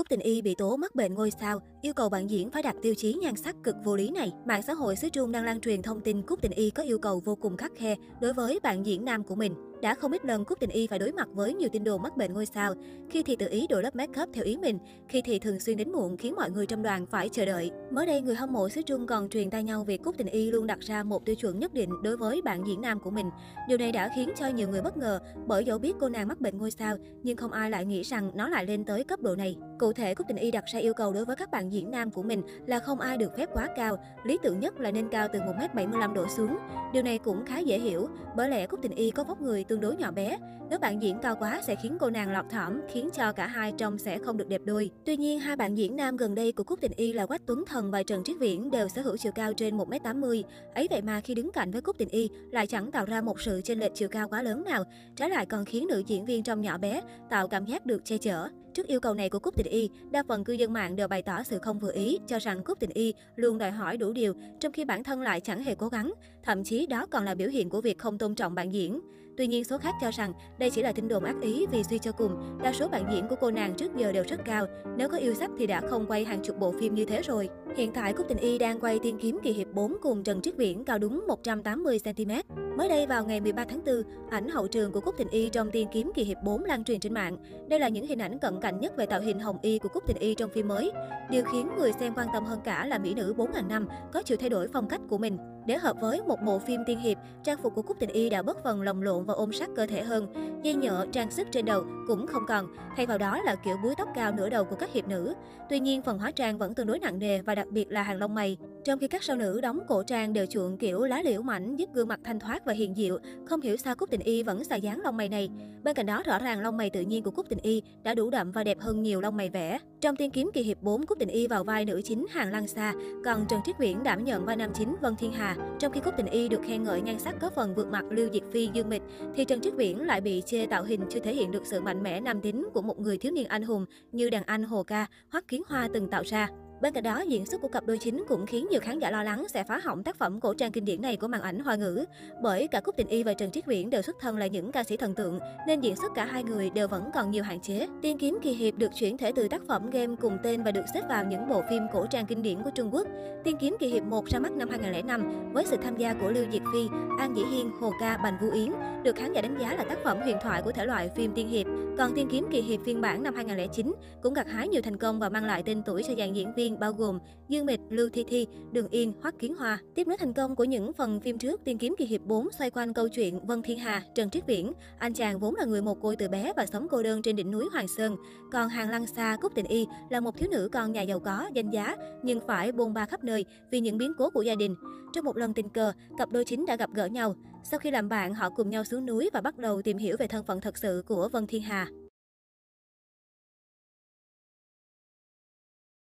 Cúc Tình Y bị tố mắc bệnh ngôi sao, yêu cầu bạn diễn phải đặt tiêu chí nhan sắc cực vô lý này. Mạng xã hội xứ Trung đang lan truyền thông tin Cúc Tình Y có yêu cầu vô cùng khắc khe đối với bạn diễn nam của mình. Đã không ít lần Cúc Tình Y phải đối mặt với nhiều tin đồn mắc bệnh ngôi sao, khi thì tự ý đổi lớp make up theo ý mình, khi thì thường xuyên đến muộn khiến mọi người trong đoàn phải chờ đợi. Mới đây, người hâm mộ xứ Trung còn truyền tay nhau việc Cúc Tình Y luôn đặt ra một tiêu chuẩn nhất định đối với bạn diễn nam của mình. Điều này đã khiến cho nhiều người bất ngờ, bởi dẫu biết cô nàng mắc bệnh ngôi sao, nhưng không ai lại nghĩ rằng nó lại lên tới cấp độ này. Cụ thể, Cúc Tình Y đặt ra yêu cầu đối với các bạn diễn nam của mình là không ai được phép quá cao, lý tưởng nhất là nên cao từ 1m75 độ xuống. Điều này cũng khá dễ hiểu, bởi lẽ Cúc Tình Y có vóc người tương đối nhỏ bé. Nếu bạn diễn cao quá sẽ khiến cô nàng lọt thỏm, khiến cho cả hai trông sẽ không được đẹp đôi. Tuy nhiên, hai bạn diễn nam gần đây của Cúc Tình Y là Quách Tuấn Thần và Trần Triết Viễn đều sở hữu chiều cao trên 1m80. Ấy vậy mà khi đứng cạnh với Cúc Tình Y lại chẳng tạo ra một sự chênh lệch chiều cao quá lớn nào, trái lại còn khiến nữ diễn viên trông nhỏ bé, tạo cảm giác được che chở. Trước yêu cầu này của Cúc Tình Y, đa phần cư dân mạng đều bày tỏ sự không vừa ý, cho rằng Cúc Tình Y luôn đòi hỏi đủ điều, trong khi bản thân lại chẳng hề cố gắng. Thậm chí đó còn là biểu hiện của việc không tôn trọng bạn diễn. Tuy nhiên, số khác cho rằng đây chỉ là tin đồn ác ý vì suy cho cùng, đa số bạn diễn của cô nàng trước giờ đều rất cao. Nếu có yêu sách thì đã không quay hàng chục bộ phim như thế rồi. Hiện tại, Cúc Tình Y đang quay Tiên Kiếm Kỳ Hiệp 4 cùng Trần Triết Viễn cao đúng 180cm. Mới đây vào ngày 13 tháng 4, ảnh hậu trường của Cúc Tình Y trong Tiên Kiếm Kỳ Hiệp 4 lan truyền trên mạng. Đây là những hình ảnh cận cảnh nhất về tạo hình hồng y của Cúc Tình Y trong phim mới. Điều khiến người xem quan tâm hơn cả là mỹ nữ 4.000 năm có chịu thay đổi phong cách của mình. Để hợp với một bộ phim tiên hiệp, trang phục của Cúc Tình Y đã bớt phần lồng lộn và ôm sát cơ thể hơn. Dây nhợ, trang sức trên đầu cũng không còn, thay vào đó là kiểu búi tóc cao nửa đầu của các hiệp nữ. Tuy nhiên, phần hóa trang vẫn tương đối nặng nề và đặc biệt là hàng lông mày. Trong khi các sao nữ đóng cổ trang đều chuộng kiểu lá liễu mảnh giúp gương mặt thanh thoát và hiền diệu, không hiểu sao Cúc Tình Y vẫn xài dáng lông mày này. Bên cạnh đó, rõ ràng lông mày tự nhiên của Cúc Tình Y đã đủ đậm và đẹp hơn nhiều lông mày vẽ. Trong Tiên kiếm kỳ hiệp 4, Cúc Tình Y vào vai nữ chính Hàng Lăng Sa, còn Trần Triết Viễn đảm nhận vai nam chính Vân Thiên Hà. Trong khi Cúc Tình Y được khen ngợi nhan sắc có phần vượt mặt Lưu Diệt Phi Dương Mịch, thì Trần Triết Viễn lại bị chê tạo hình chưa thể hiện được sự mạnh mẽ nam tính của một người thiếu niên anh hùng như đàn anh Hồ Ca, Hoắc Kiến Hoa từng tạo ra. Bên cạnh đó, diễn xuất của cặp đôi chính cũng khiến nhiều khán giả lo lắng sẽ phá hỏng tác phẩm cổ trang kinh điển này của màn ảnh hoa ngữ. Bởi cả Cúc Tình Y và Trần Triết Viễn đều xuất thân là những ca sĩ thần tượng, nên diễn xuất cả hai người đều vẫn còn nhiều hạn chế. Tiên kiếm kỳ hiệp được chuyển thể từ tác phẩm game cùng tên và được xếp vào những bộ phim cổ trang kinh điển của Trung Quốc. Tiên kiếm kỳ hiệp 1 ra mắt năm 2005 với sự tham gia của Lưu Diệt Phi, An Dĩ Hiên, Hồ Ca, Bành Vũ Yến, được khán giả đánh giá là tác phẩm huyền thoại của thể loại phim tiên hiệp. Còn Tiên kiếm kỳ hiệp phiên bản năm 2009 cũng gặt hái nhiều thành công và mang lại tên tuổi cho dàn diễn viên bao gồm Dương Mịch, Lưu Thi Thi, Đường Yên, Hoắc Kiến Hoa. Tiếp nối thành công của những phần phim trước, Tiên kiếm kỳ hiệp 4 xoay quanh câu chuyện Vân Thiên Hà, Trần Triết Viễn. Anh chàng vốn là người một côi từ bé và sống cô đơn trên đỉnh núi Hoàng Sơn. Còn Hàng Lăng Sa, Cúc Tình Y là một thiếu nữ con nhà giàu có, danh giá, nhưng phải bôn ba khắp nơi vì những biến cố của gia đình. Trong một lần tình cờ, cặp đôi chính đã gặp gỡ nhau. Sau khi làm bạn, họ cùng nhau xuống núi và bắt đầu tìm hiểu về thân phận thật sự của Vân Thiên Hà.